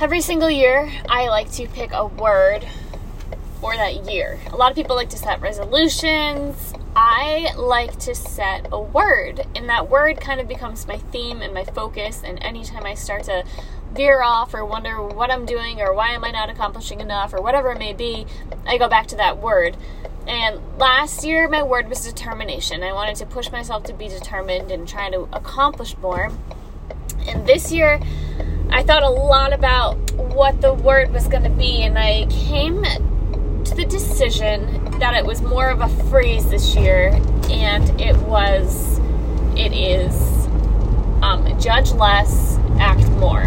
every single year, I like to pick a word for that year. A lot of people like to set resolutions. I like to set a word, and that word kind of becomes my theme and my focus. And anytime I start to veer off or wonder what I'm doing or why am I not accomplishing enough or whatever it may be, I go back to that word. And last year, my word was determination. I wanted to push myself to be determined and try to accomplish more. And this year, I thought a lot about what the word was going to be, and I came to the decision that it was more of a phrase this year, and it was, it is, um, judge less, act more.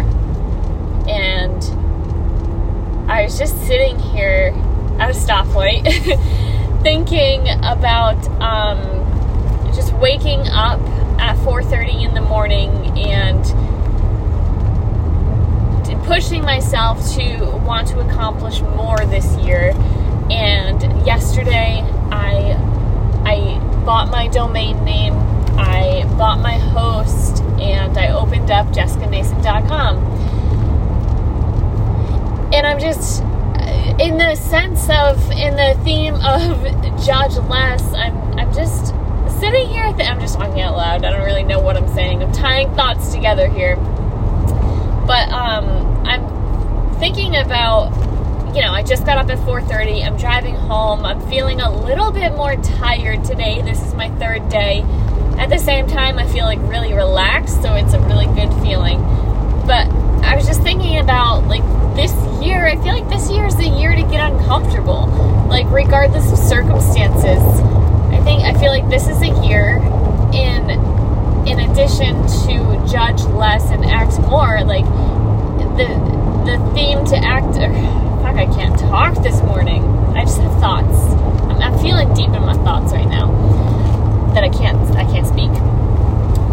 And I was just sitting here at a stoplight thinking about um, just waking up at 4.30 in the morning and pushing myself to want to accomplish more this year. And yesterday i i bought my domain name i bought my host and i opened up jessicamason.com and i'm just in the sense of in the theme of judge less i'm i'm just sitting here th- i'm just talking out loud. I don't really know what i'm saying. I'm tying thoughts together here. But um, thinking about, you know, I just got up at 4:30. I'm driving home. I'm feeling a little bit more tired today. This is my third day. At the same time, I feel like really relaxed, so it's a really good feeling. But I was just thinking about like this year. I feel like this year is the year to get uncomfortable, like regardless of circumstances. I think I feel like this is a year in in addition to judge less and act more, like the the theme to act. Fuck, I can't talk this morning. I just have thoughts. I'm, I'm feeling deep in my thoughts right now that I can't I can't speak.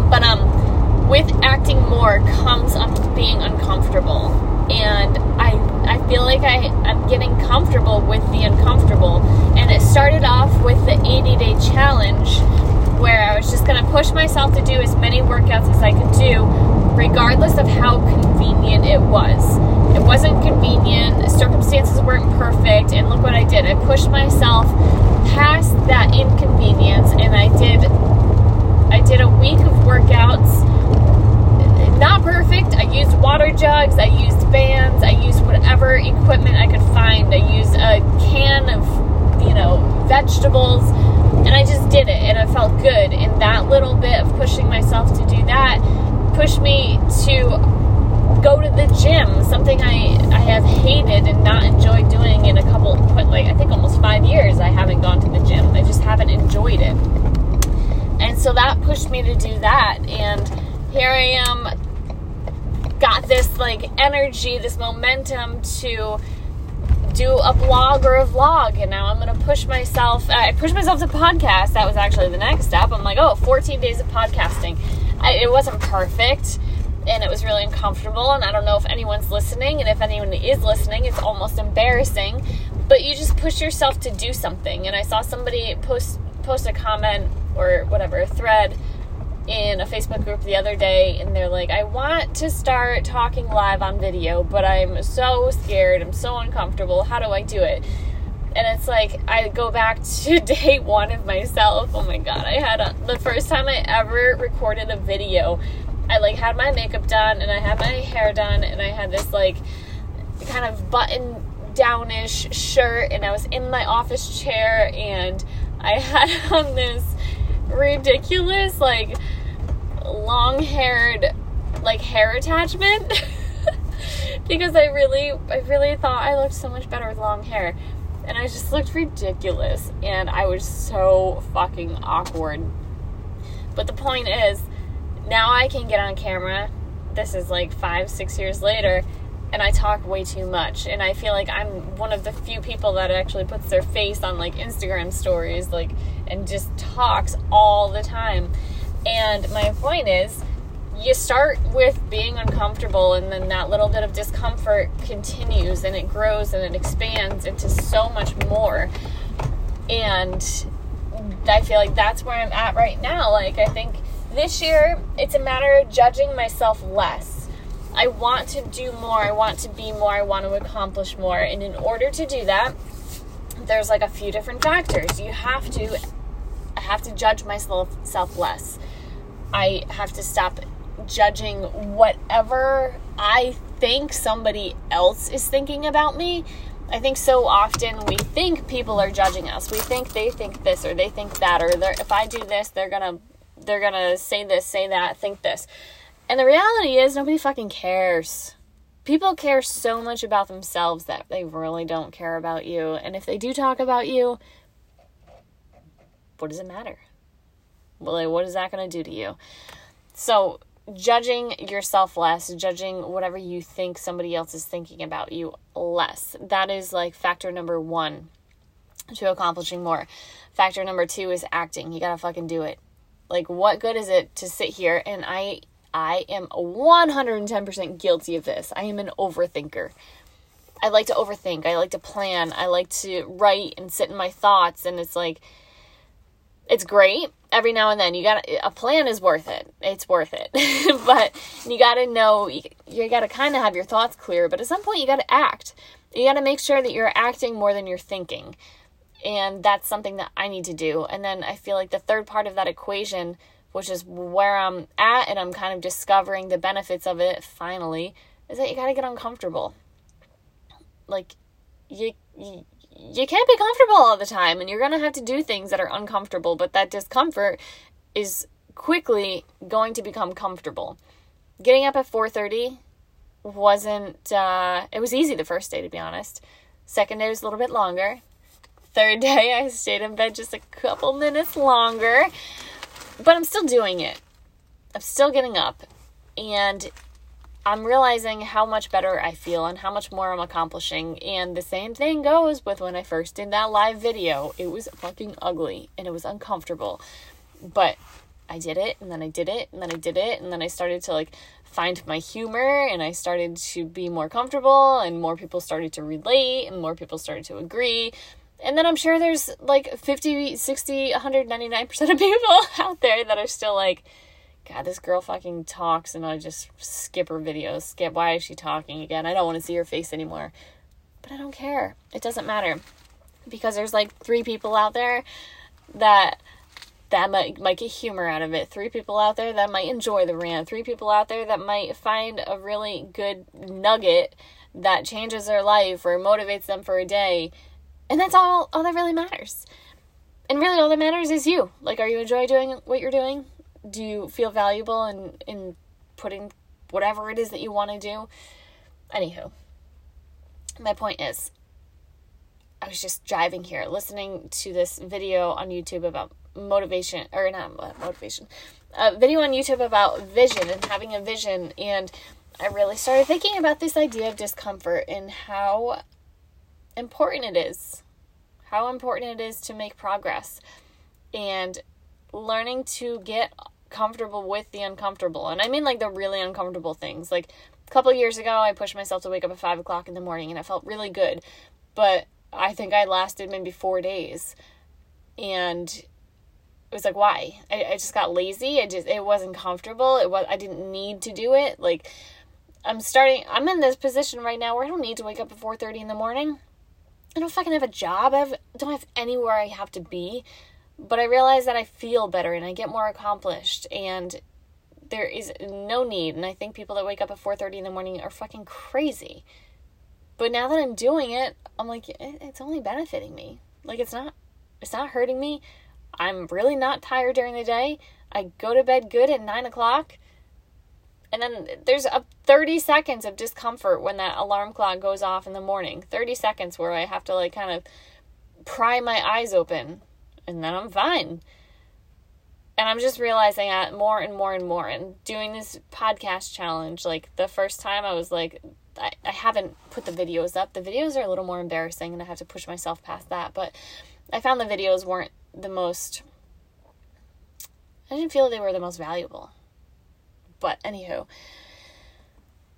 But um, with acting more comes un- being uncomfortable, and I I feel like I I'm getting comfortable with the uncomfortable. And it started off with the 80 day challenge where I was just to push myself to do as many workouts as I could do, regardless of how convenient it was. Wasn't convenient, circumstances weren't perfect, and look what I did. I pushed myself past that inconvenience, and I did. I did a week of workouts. Not perfect. I used water jugs. I used bands. I used whatever equipment I could find. I used a can of, you know, vegetables and I just did it and it felt good. And that little bit of pushing myself to do that pushed me to go to the gym, something I, I have hated and not enjoyed doing in a couple, like I think almost five years I haven't gone to the gym. I just haven't enjoyed it. And so that pushed me to do that. And here I am, got this like energy, this momentum to do a blog or a vlog and now i'm going to push myself uh, i pushed myself to podcast that was actually the next step i'm like oh 14 days of podcasting I, it wasn't perfect and it was really uncomfortable and i don't know if anyone's listening and if anyone is listening it's almost embarrassing but you just push yourself to do something and i saw somebody post post a comment or whatever a thread in a Facebook group the other day and they're like, I want to start talking live on video, but I'm so scared. I'm so uncomfortable. How do I do it? And it's like, I go back to day one of myself. Oh my God. I had a, the first time I ever recorded a video. I like had my makeup done and I had my hair done and I had this like kind of button downish shirt and I was in my office chair and I had on this ridiculous, like long haired, like hair attachment. because I really, I really thought I looked so much better with long hair. And I just looked ridiculous. And I was so fucking awkward. But the point is, now I can get on camera. This is like five, six years later and I talk way too much. And I feel like I'm one of the few people that actually puts their face on like Instagram stories, like, and just talks all the time. And my point is, you start with being uncomfortable, and then that little bit of discomfort continues and it grows and it expands into so much more. And I feel like that's where I'm at right now. Like, I think this year it's a matter of judging myself less I want to do more. I want to be more. I want to accomplish more. And in order to do that, there's like a few different factors. You have to I have to judge myself self less. I have to stop judging whatever I think somebody else is thinking about me. I think so often we think people are judging us. We think they think this or they think that or if I do this, they're to they're to say this, say that, think this. And the reality is nobody fucking cares. People care so much about themselves that they really don't care about you. And if they do talk about you, what does it matter? Well, what is that to do to you? So, judging yourself less, judging whatever you think somebody else is thinking about you less. That is like factor number one to accomplishing more. Factor number two is acting. You gotta fucking do it. Like, what good is it to sit here and I. I am 110% guilty of this. I am an overthinker. I like to overthink. I like to plan. I like to write and sit in my thoughts. And it's like, it's great every now and then you got a plan is worth it it's worth it but you got to know you, you got to kind of have your thoughts clear but at some point you got to act you got to make sure that you're acting more than you're thinking and that's something that i need to do and then i feel like the third part of that equation which is where i'm at and i'm kind of discovering the benefits of it finally is that you got to get uncomfortable like you, you you can't be comfortable all the time and you're going to have to do things that are uncomfortable, but that discomfort is quickly going to become comfortable. Getting up at 4:30 wasn't uh it was easy the first day to be honest. Second day was a little bit longer. Third day I stayed in bed just a couple minutes longer. But I'm still doing it. I'm still getting up and I'm realizing how much better I feel and how much more I'm accomplishing. And the same thing goes with when I first did that live video. It was fucking ugly and it was uncomfortable. But I did it and then I did it and then I did it and then I started to like find my humor and I started to be more comfortable and more people started to relate and more people started to agree. And then I'm sure there's like 50, 60, 199% of people out there that are still like, God, this girl fucking talks and I just skip her videos. Skip, why is she talking again? I don't want to see her face anymore. But I don't care. It doesn't matter. Because there's like three people out there that that might might get humor out of it. Three people out there that might enjoy the rant. Three people out there that might find a really good nugget that changes their life or motivates them for a day. And that's all all that really matters. And really all that matters is you. Like are you enjoy doing what you're doing? do you feel valuable in in putting whatever it is that you want to do anywho my point is i was just driving here listening to this video on youtube about motivation or not motivation a video on youtube about vision and having a vision and i really started thinking about this idea of discomfort and how important it is how important it is to make progress and learning to get comfortable with the uncomfortable. And I mean like the really uncomfortable things. Like a couple years ago, I pushed myself to wake up at five o'clock in the morning and it felt really good. But I think I lasted maybe four days. And it was like, why? I, I just got lazy. I just, it wasn't comfortable. It was, I didn't need to do it. Like, I'm starting, I'm in this position right now where I don't need to wake up at 4.30 in the morning. I don't fucking have a job. I have, don't have anywhere I have to be but I realize that I feel better and I get more accomplished and there is no need and I think people that wake up at 4:30 in the morning are fucking crazy. But now that I'm doing it, I'm like it's only benefiting me. Like it's not it's not hurting me. I'm really not tired during the day. I go to bed good at nine o'clock. And then there's a 30 seconds of discomfort when that alarm clock goes off in the morning. 30 seconds where I have to like kind of pry my eyes open and then I'm fine. And I'm just realizing that more and more and more. And doing this podcast challenge, like the first time I was like, I, I haven't put the videos up. The videos are a little more embarrassing and I have to push myself past that. But I found the videos weren't the most, I didn't feel they were the most valuable. But anywho,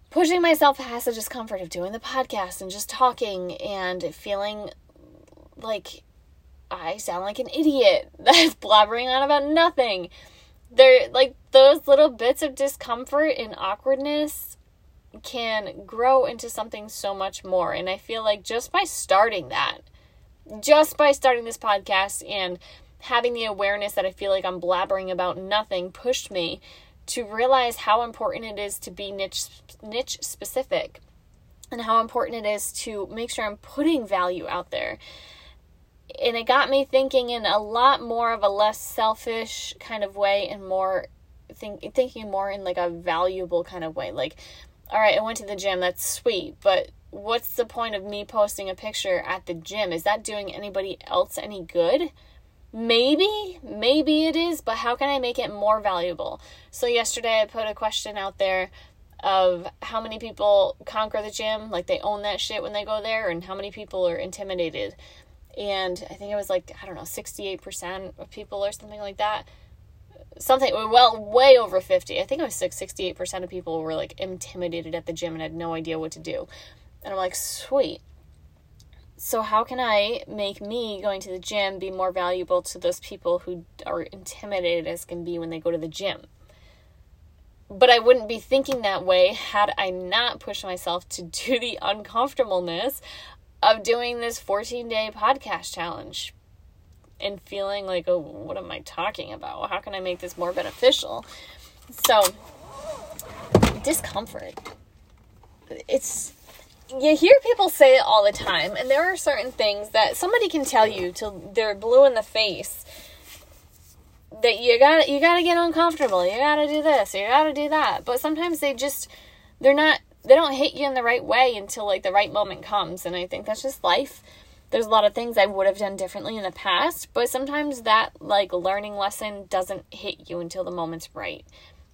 pushing myself past the discomfort of doing the podcast and just talking and feeling like I sound like an idiot that's blabbering on about nothing. They're like those little bits of discomfort and awkwardness can grow into something so much more. And I feel like just by starting that, just by starting this podcast and having the awareness that I feel like I'm blabbering about nothing pushed me to realize how important it is to be niche niche specific and how important it is to make sure I'm putting value out there. And it got me thinking in a lot more of a less selfish kind of way and more think, thinking more in like a valuable kind of way. Like, all right, I went to the gym, that's sweet, but what's the point of me posting a picture at the gym? Is that doing anybody else any good? Maybe, maybe it is, but how can I make it more valuable? So, yesterday I put a question out there of how many people conquer the gym, like they own that shit when they go there, and how many people are intimidated. And I think it was like, I don't know, 68% of people or something like that. Something, well, way over 50. I think it was 68% of people were like intimidated at the gym and had no idea what to do. And I'm like, sweet. So, how can I make me going to the gym be more valuable to those people who are intimidated as can be when they go to the gym? But I wouldn't be thinking that way had I not pushed myself to do the uncomfortableness of doing this 14 day podcast challenge and feeling like, oh, what am I talking about? How can I make this more beneficial? So, discomfort. It's you hear people say it all the time, and there are certain things that somebody can tell you till they're blue in the face that you got you got to get uncomfortable. You got to do this. You got to do that. But sometimes they just they're not they don't hit you in the right way until like the right moment comes, and I think that's just life. There's a lot of things I would have done differently in the past, but sometimes that like learning lesson doesn't hit you until the moment's right.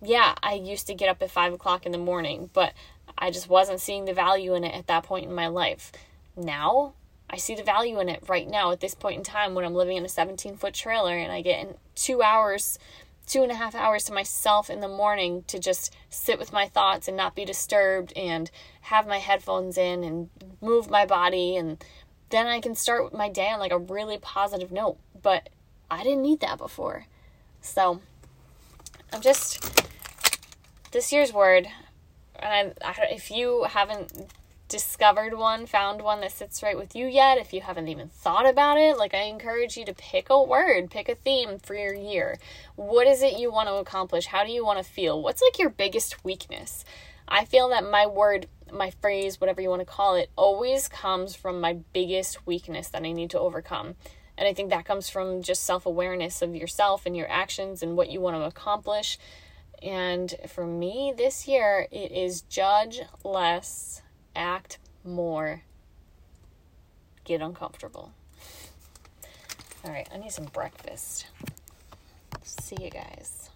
Yeah, I used to get up at five o'clock in the morning, but I just wasn't seeing the value in it at that point in my life. Now, I see the value in it right now at this point in time when I'm living in a 17 foot trailer and I get in two hours, two and a half hours to myself in the morning to just sit with my thoughts and not be disturbed and have my headphones in and move my body. And then I can start my day on like a really positive note. But I didn't need that before. So I'm just, this year's word, and I, I, if you haven't discovered one, found one that sits right with you yet, if you haven't even thought about it, like I encourage you to pick a word, pick a theme for your year. What is it you want to accomplish? How do you want to feel? What's like your biggest weakness? I feel that my word, my phrase, whatever you want to call it, always comes from my biggest weakness that I need to overcome. And I think that comes from just self awareness of yourself and your actions and what you want to accomplish. And for me this year, it is judge less, act more, get uncomfortable. All right, I need some breakfast. See you guys.